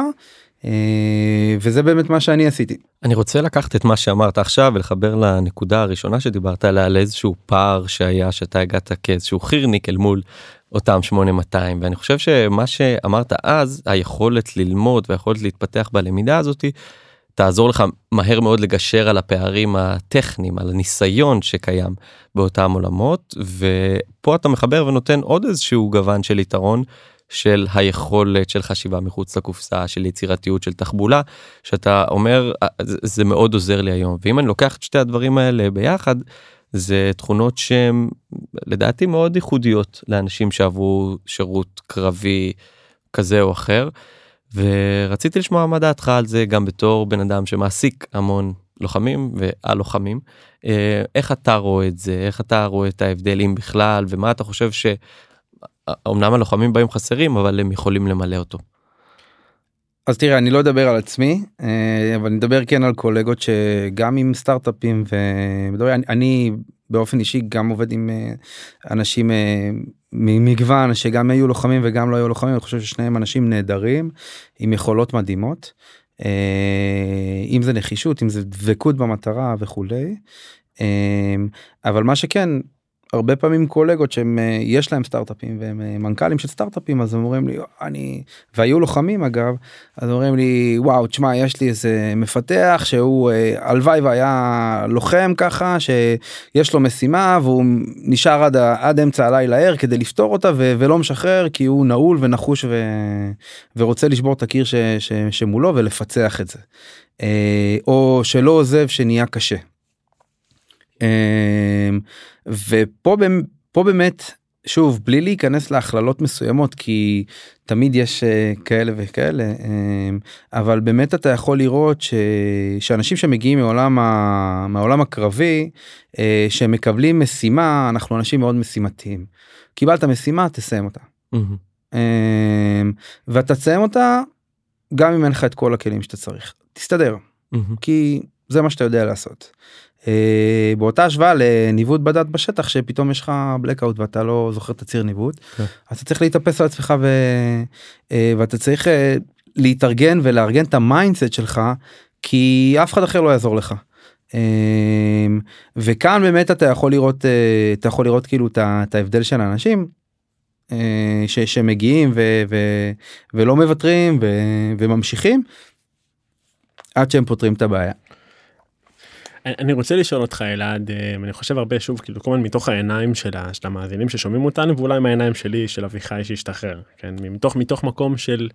אה, וזה באמת מה שאני עשיתי. אני רוצה לקחת את מה שאמרת עכשיו ולחבר לנקודה הראשונה שדיברת עליה על איזשהו פער שהיה שאתה הגעת כאיזשהו חירניק אל מול אותם 8200 ואני חושב שמה שאמרת אז היכולת ללמוד והיכולת להתפתח בלמידה הזאתי תעזור לך מהר מאוד לגשר על הפערים הטכניים, על הניסיון שקיים באותם עולמות, ופה אתה מחבר ונותן עוד איזשהו גוון של יתרון של היכולת של חשיבה מחוץ לקופסה, של יצירתיות, של תחבולה, שאתה אומר, אה, זה מאוד עוזר לי היום. ואם אני לוקח את שתי הדברים האלה ביחד, זה תכונות שהן לדעתי מאוד ייחודיות לאנשים שעברו שירות קרבי כזה או אחר. ורציתי לשמוע מה דעתך על זה גם בתור בן אדם שמעסיק המון לוחמים והלוחמים. אה, איך אתה רואה את זה? איך אתה רואה את ההבדלים בכלל? ומה אתה חושב שאומנם הלוחמים באים חסרים אבל הם יכולים למלא אותו. אז תראה אני לא אדבר על עצמי אה, אבל אני אדבר כן על קולגות שגם עם סטארט-אפים ואני באופן אישי גם עובד עם אה, אנשים ממגוון שגם היו לוחמים וגם לא היו לוחמים אני חושב ששניהם אנשים נהדרים עם יכולות מדהימות. אם זה נחישות אם זה דבקות במטרה וכולי. אבל מה שכן הרבה פעמים קולגות שהם אה, יש להם סטארטאפים והם אה, מנכ"לים של סטארטאפים אז אומרים לי אני והיו לוחמים אגב אז אומרים לי וואו תשמע יש לי איזה מפתח שהוא אה, הלוואי והיה לוחם ככה שיש לו משימה והוא נשאר עד, עד אמצע הלילה ער כדי לפתור אותה ו, ולא משחרר כי הוא נעול ונחוש ו, ורוצה לשבור את הקיר ש, ש, שמולו ולפצח את זה. או שלא עוזב שנהיה קשה. ופה פה באמת שוב בלי להיכנס להכללות מסוימות כי תמיד יש אה, כאלה וכאלה אה, אבל באמת אתה יכול לראות ש... שאנשים שמגיעים מעולם, ה... מעולם הקרבי אה, שמקבלים משימה אנחנו אנשים מאוד משימתיים. קיבלת משימה תסיים אותה. Mm-hmm. ואתה תסיים אותה גם אם אין לך את כל הכלים שאתה צריך תסתדר mm-hmm. כי זה מה שאתה יודע לעשות. אה, באותה השוואה לניווט בדת בשטח שפתאום יש לך blackout ואתה לא זוכר את הציר ניווט כן. אז אתה צריך להתאפס על עצמך ו... אה, ואתה צריך אה, להתארגן ולארגן את ה mindset שלך כי אף אחד אחר לא יעזור לך. וכאן באמת אתה יכול לראות אתה יכול לראות כאילו את ההבדל של האנשים ש, שמגיעים ו, ו, ולא מוותרים ו, וממשיכים עד שהם פותרים את הבעיה. אני רוצה לשאול אותך אלעד אה, אני חושב הרבה שוב כאילו כל הזמן מתוך העיניים של, המאזינים ששומעים אותנו ואולי מהעיניים שלי של אביחי שהשתחרר כן מתוך מתוך מקום של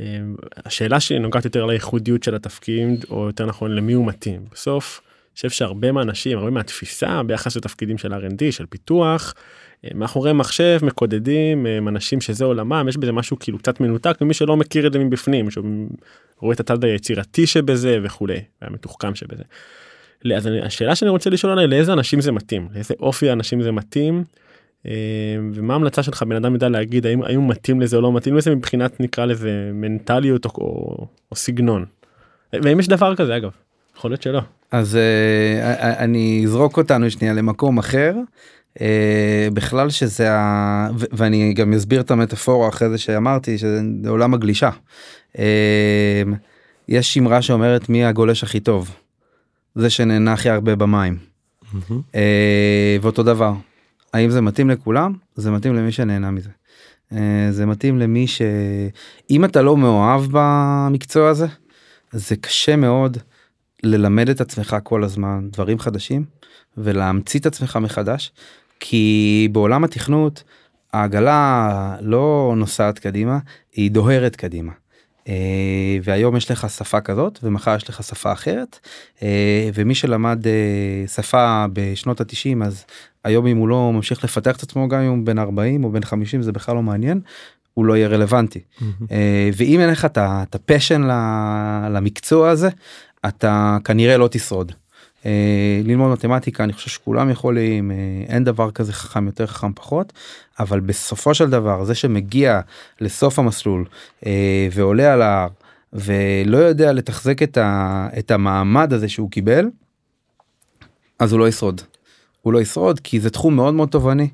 אה, השאלה שלי נוגעת יותר לייחודיות של התפקיד או יותר נכון למי הוא מתאים בסוף. אני חושב שהרבה מהאנשים הרבה מהתפיסה ביחס לתפקידים של R&D של פיתוח אה, מאחורי מחשב מקודדים אנשים שזה עולמם יש בזה משהו כאילו קצת מנותק למי שלא מכיר את זה מבפנים שהוא רואה את הצד היצירתי שבזה וכולי המתוחכם שבזה. אז השאלה שאני רוצה לשאול עליה לאיזה אנשים זה מתאים לאיזה אופי אנשים זה מתאים. אה, ומה ההמלצה שלך בן אדם יודע להגיד האם, האם הוא מתאים לזה או לא מתאים לזה מבחינת נקרא לזה מנטליות או, או, או סגנון. ואם יש דבר כזה אגב יכול להיות שלא. אז uh, אני אזרוק אותנו שנייה למקום אחר. Uh, בכלל שזה ה... ואני גם אסביר את המטאפורה אחרי זה שאמרתי שזה עולם הגלישה. יש שמרה שאומרת מי הגולש הכי טוב. זה שנהנה הכי הרבה במים. Mm-hmm. Uh, ואותו דבר. האם זה מתאים לכולם? זה מתאים למי שנהנה מזה. Uh, זה מתאים למי שאם אתה לא מאוהב במקצוע הזה זה קשה מאוד ללמד את עצמך כל הזמן דברים חדשים ולהמציא את עצמך מחדש כי בעולם התכנות העגלה לא נוסעת קדימה היא דוהרת קדימה. Uh, והיום יש לך שפה כזאת ומחר יש לך שפה אחרת. uh, ומי שלמד uh, שפה בשנות התשעים אז היום אם הוא לא ממשיך לפתח את עצמו גם אם הוא בן 40 או בן 50 זה בכלל לא מעניין הוא לא יהיה רלוונטי. ואם אין לך את הפשן למקצוע הזה אתה כנראה לא תשרוד. Uh, ללמוד מתמטיקה אני חושב שכולם יכולים uh, אין דבר כזה חכם יותר חכם פחות אבל בסופו של דבר זה שמגיע לסוף המסלול uh, ועולה על ההר ולא יודע לתחזק את, ה, את המעמד הזה שהוא קיבל אז הוא לא ישרוד. הוא לא ישרוד כי זה תחום מאוד מאוד תובעני.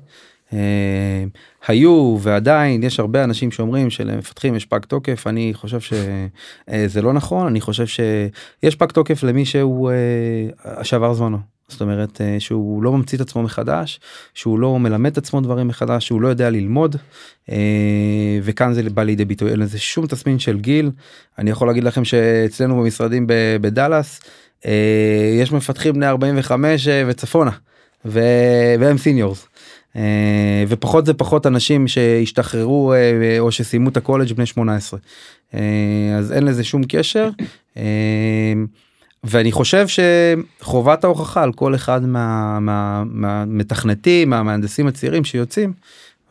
אה, היו ועדיין יש הרבה אנשים שאומרים שלמפתחים יש פג תוקף. אני חושב שזה לא נכון. אני חושב שיש פג תוקף למי שהוא אה, שעבר זמנו. זאת אומרת אה, שהוא לא ממציא את עצמו מחדש שהוא לא מלמד את עצמו דברים מחדש שהוא לא יודע ללמוד וכאן זה בא לידי ביטוי. אין לזה שום תסמין של גיל. אני יכול להגיד לכם שאצלנו במשרדים בדאלאס יש מפתחים בני 45 וצפונה והם seniors. אה, ופחות זה פחות אנשים שהשתחררו אה, או שסיימו את הקולג' בני 18 אה, אז אין לזה שום קשר ואני חושב שחובת ההוכחה על כל אחד מהמתכנתים מה, מהמהנדסים הצעירים שיוצאים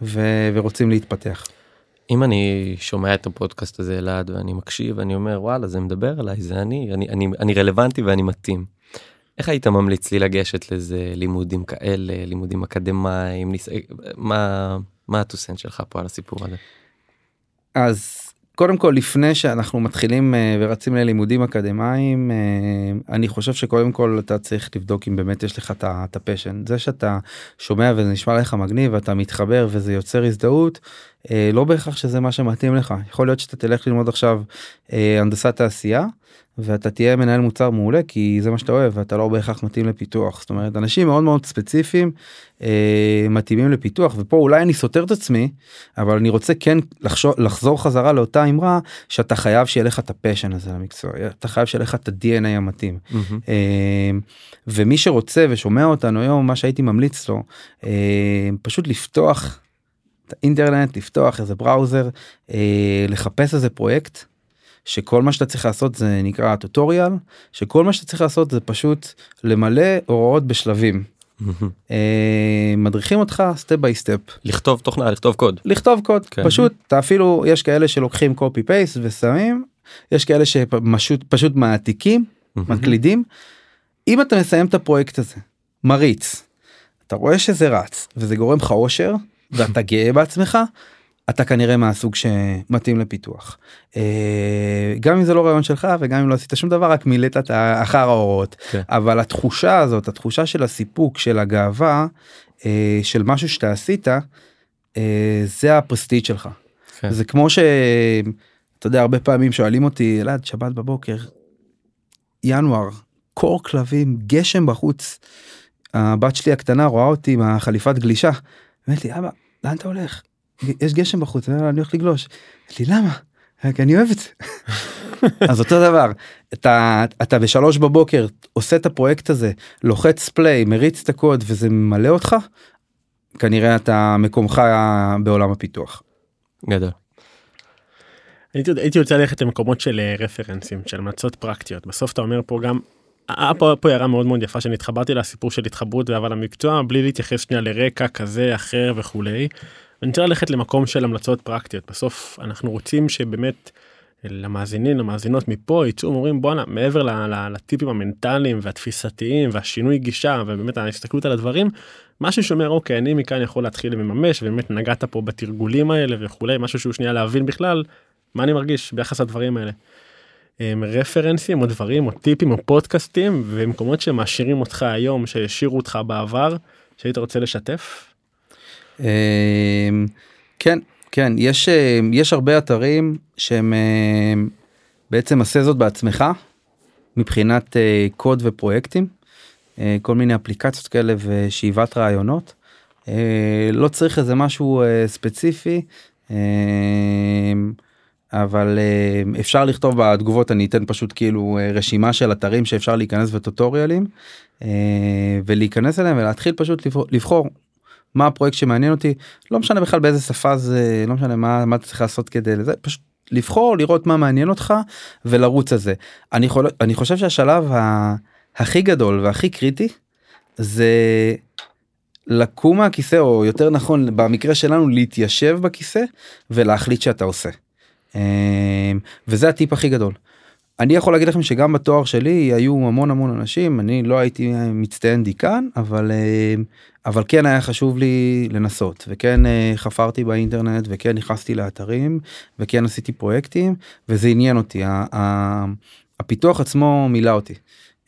ו, ורוצים להתפתח. אם אני שומע את הפודקאסט הזה אלעד ואני מקשיב אני אומר וואלה זה מדבר עליי זה אני אני אני, אני רלוונטי ואני מתאים. איך היית ממליץ לי לגשת לזה לימודים כאלה לימודים אקדמיים ניס... מה מה ה two cents שלך פה על הסיפור הזה. אז קודם כל לפני שאנחנו מתחילים אה, ורצים ללימודים אקדמיים אה, אני חושב שקודם כל אתה צריך לבדוק אם באמת יש לך את ה passion זה שאתה שומע וזה נשמע לך מגניב ואתה מתחבר וזה יוצר הזדהות אה, לא בהכרח שזה מה שמתאים לך יכול להיות שאתה תלך ללמוד עכשיו הנדסת תעשייה ואתה תהיה מנהל מוצר מעולה כי זה מה שאתה אוהב ואתה לא בהכרח מתאים לפיתוח זאת אומרת אנשים מאוד מאוד ספציפיים אה, מתאימים לפיתוח ופה אולי אני סותר את עצמי אבל אני רוצה כן לחשור, לחזור חזרה לאותה אמרה שאתה חייב שיהיה לך את הפשן הזה למקצוע אתה חייב שיהיה לך את ה-DNA המתאים mm-hmm. אה, ומי שרוצה ושומע אותנו היום מה שהייתי ממליץ לו אה, פשוט לפתוח. את האינטרנט לפתוח איזה browser אה, לחפש איזה פרויקט שכל מה שאתה צריך לעשות זה נקרא tutorial שכל מה שאתה צריך לעשות זה פשוט למלא הוראות בשלבים. אה, מדריכים אותך step by step לכתוב תוכנה לכתוב קוד לכתוב קוד כן. פשוט אתה אפילו יש כאלה שלוקחים copy paste ושמים יש כאלה שפשוט פשוט מעתיקים מקלידים. אם אתה מסיים את הפרויקט הזה מריץ אתה רואה שזה רץ וזה גורם לך אושר ואתה גאה בעצמך אתה כנראה מהסוג שמתאים לפיתוח. אה, גם אם זה לא רעיון שלך וגם אם לא עשית שום דבר רק מילאת את אחר ההוראות כן. אבל התחושה הזאת התחושה של הסיפוק של הגאווה אה, של משהו שאתה עשית אה, זה הפרסטיג' שלך. כן. זה כמו שאתה יודע הרבה פעמים שואלים אותי אלעד שבת בבוקר ינואר קור כלבים גשם בחוץ. הבת שלי הקטנה רואה אותי עם החליפת גלישה. אומרת לי אבא לאן אתה הולך? יש גשם בחוץ אני הולך לגלוש. לי למה? כי אני אוהב את זה. <laughs> אז אותו דבר אתה אתה בשלוש בבוקר עושה את הפרויקט הזה לוחץ פליי מריץ את הקוד וזה ממלא אותך כנראה אתה מקומך בעולם הפיתוח. גדול. הייתי, הייתי רוצה ללכת למקומות של רפרנסים של מצות פרקטיות בסוף אתה אומר פה גם היה פה, פה הערה מאוד מאוד יפה שאני התחברתי לסיפור של התחברות ואהבה למקצוע בלי להתייחס שנייה לרקע כזה אחר וכולי. אני רוצה ללכת למקום של המלצות פרקטיות בסוף אנחנו רוצים שבאמת למאזינים למאזינות מפה יצאו אומרים בואנה מעבר ל- ל- לטיפים המנטליים והתפיסתיים והשינוי גישה ובאמת ההסתכלות על הדברים משהו שאומר אוקיי אני מכאן יכול להתחיל לממש ובאמת נגעת פה בתרגולים האלה וכולי משהו שהוא שנייה להבין בכלל מה אני מרגיש ביחס לדברים האלה. רפרנסים או דברים או טיפים או פודקאסטים ומקומות שמעשירים אותך היום שהשאירו אותך בעבר שהיית רוצה לשתף. אמ, כן כן יש אה, יש הרבה אתרים שהם אה, בעצם עשה זאת בעצמך מבחינת אה, קוד ופרויקטים כל מיני אפליקציות כאלה ושאיבת רעיונות לא צריך איזה משהו ספציפי. אה, אבל אפשר לכתוב בתגובות אני אתן פשוט כאילו רשימה של אתרים שאפשר להיכנס וטוטוריאלים ולהיכנס אליהם ולהתחיל פשוט לבחור מה הפרויקט שמעניין אותי לא משנה בכלל באיזה שפה זה לא משנה מה מה אתה צריך לעשות כדי לזה פשוט לבחור לראות מה מעניין אותך ולרוץ על זה אני, יכול, אני חושב שהשלב ה, הכי גדול והכי קריטי זה לקום מהכיסא או יותר נכון במקרה שלנו להתיישב בכיסא ולהחליט שאתה עושה. אמ, וזה הטיפ הכי גדול. אני יכול להגיד לכם שגם בתואר שלי היו המון המון אנשים אני לא הייתי מצטיין דיקן אבל אמ, אבל כן היה חשוב לי לנסות וכן אה, חפרתי באינטרנט וכן נכנסתי לאתרים וכן עשיתי פרויקטים וזה עניין אותי. ה- ה- הפיתוח עצמו מילא אותי.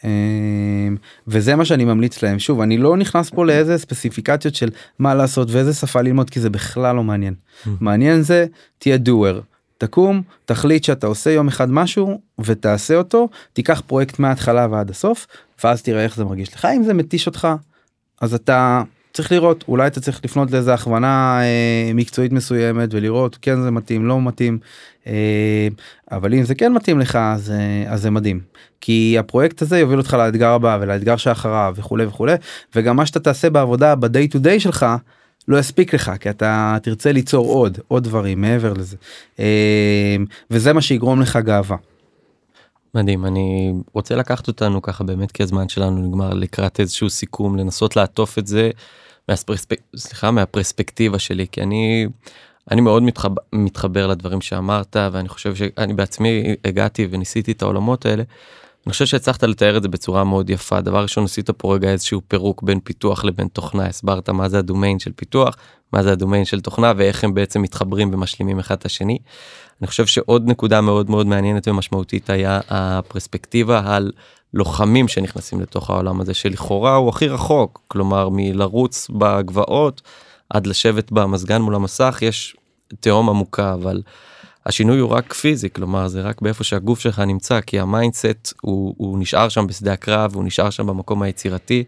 אמ, וזה מה שאני ממליץ להם. שוב אני לא נכנס פה לאיזה ספציפיקציות של מה לעשות ואיזה שפה ללמוד כי זה בכלל לא מעניין. מעניין זה תהיה דואר תקום תחליט שאתה עושה יום אחד משהו ותעשה אותו תיקח פרויקט מההתחלה ועד הסוף ואז תראה איך זה מרגיש לך אם זה מתיש אותך אז אתה צריך לראות אולי אתה צריך לפנות לאיזה הכוונה אה, מקצועית מסוימת ולראות כן זה מתאים לא מתאים אה, אבל אם זה כן מתאים לך אז, אה, אז זה מדהים כי הפרויקט הזה יוביל אותך לאתגר הבא ולאתגר שאחריו וכולי וכולי וגם מה שאתה תעשה בעבודה ב-day to day שלך לא יספיק לך כי אתה תרצה ליצור עוד עוד דברים מעבר לזה אה, וזה מה שיגרום לך גאווה. מדהים אני רוצה לקחת אותנו ככה באמת כי הזמן שלנו נגמר לקראת איזשהו סיכום לנסות לעטוף את זה מהפרספק... סליחה מהפרספקטיבה שלי כי אני אני מאוד מתחבר, מתחבר לדברים שאמרת ואני חושב שאני בעצמי הגעתי וניסיתי את העולמות האלה. אני חושב שהצלחת לתאר את זה בצורה מאוד יפה. דבר ראשון עשית פה רגע איזשהו פירוק בין פיתוח לבין תוכנה. הסברת מה זה הדומיין של פיתוח מה זה הדומיין של תוכנה ואיך הם בעצם מתחברים ומשלימים אחד את השני. אני חושב שעוד נקודה מאוד מאוד מעניינת ומשמעותית היה הפרספקטיבה על לוחמים שנכנסים לתוך העולם הזה שלכאורה הוא הכי רחוק. כלומר מלרוץ בגבעות עד לשבת במזגן מול המסך יש תהום עמוקה אבל השינוי הוא רק פיזי כלומר זה רק באיפה שהגוף שלך נמצא כי ה mindset הוא, הוא נשאר שם בשדה הקרב הוא נשאר שם במקום היצירתי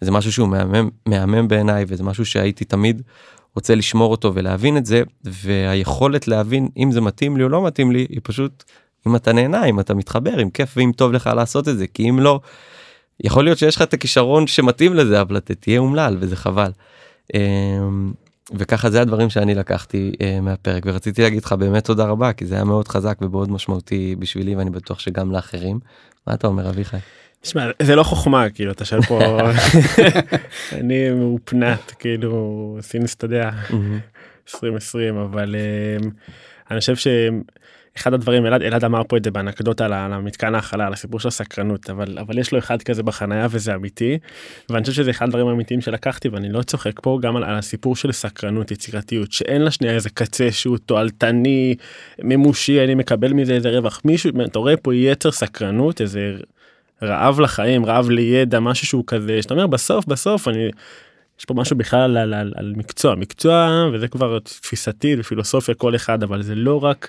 זה משהו שהוא מהמם מהמם בעיניי וזה משהו שהייתי תמיד רוצה לשמור אותו ולהבין את זה והיכולת להבין אם זה מתאים לי או לא מתאים לי היא פשוט אם אתה נהנה אם אתה מתחבר אם כיף ואם טוב לך לעשות את זה כי אם לא. יכול להיות שיש לך את הכישרון שמתאים לזה אבל אתה תהיה אומלל וזה חבל. וככה זה הדברים שאני לקחתי uh, מהפרק ורציתי להגיד לך באמת תודה רבה כי זה היה מאוד חזק ומאוד משמעותי בשבילי ואני בטוח שגם לאחרים. מה אתה אומר אביחי? תשמע זה לא חוכמה כאילו אתה שואל פה <laughs> <laughs> אני מאופנת כאילו אתה יודע 2020 אבל um, אני חושב שאחד הדברים אלעד אלעד אמר פה את זה באנקדוטה על המתקן ההכלה על הסיפור של הסקרנות אבל אבל יש לו אחד כזה בחנייה וזה אמיתי ואני חושב שזה אחד הדברים האמיתיים שלקחתי ואני לא צוחק פה גם על, על הסיפור של סקרנות יצירתיות שאין לה שנייה איזה קצה שהוא תועלתני ממושי אני מקבל מזה איזה רווח מישהו אתה רואה פה יצר סקרנות איזה רעב לחיים רעב לידע משהו שהוא כזה שאתה אומר בסוף בסוף אני. יש פה משהו בכלל על, על, על, מקצוע מקצוע וזה כבר תפיסתי ופילוסופיה כל אחד אבל זה לא רק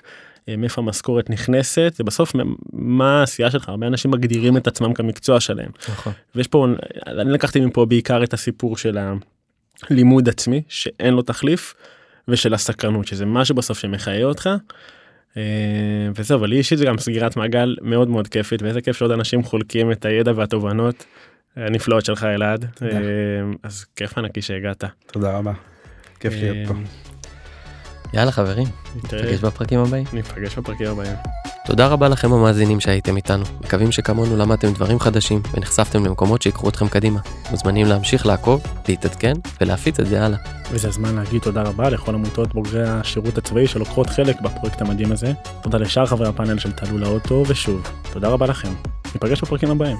מאיפה המשכורת נכנסת זה בסוף מה העשייה שלך הרבה אנשים מגדירים את עצמם כמקצוע שלהם נכון. ויש פה אני לקחתי מפה בעיקר את הסיפור של הלימוד עצמי שאין לו תחליף ושל הסקרנות שזה משהו בסוף שמחיה אותך. אה, וזהו אבל לי יש את זה גם סגירת מעגל מאוד מאוד כיפית ואיזה כיף שעוד אנשים חולקים את הידע והתובנות הנפלאות שלך אלעד אה, אז כיף ענקי שהגעת. תודה רבה. כיף להיות פה. יאללה חברים, נתראה. נפגש בפרקים הבאים. ניפגש בפרקים הבאים. תודה רבה לכם המאזינים שהייתם איתנו, מקווים שכמונו למדתם דברים חדשים ונחשפתם למקומות שיקחו אתכם קדימה. מוזמנים להמשיך לעקוב, להתעדכן ולהפיץ את זה הלאה. וזה הזמן להגיד תודה רבה לכל עמותות בוגרי השירות הצבאי שלוקחות חלק בפרויקט המדהים הזה. תודה לשאר חברי הפאנל של תעלו לאוטו, ושוב, תודה רבה לכם. ניפגש בפרקים הבאים.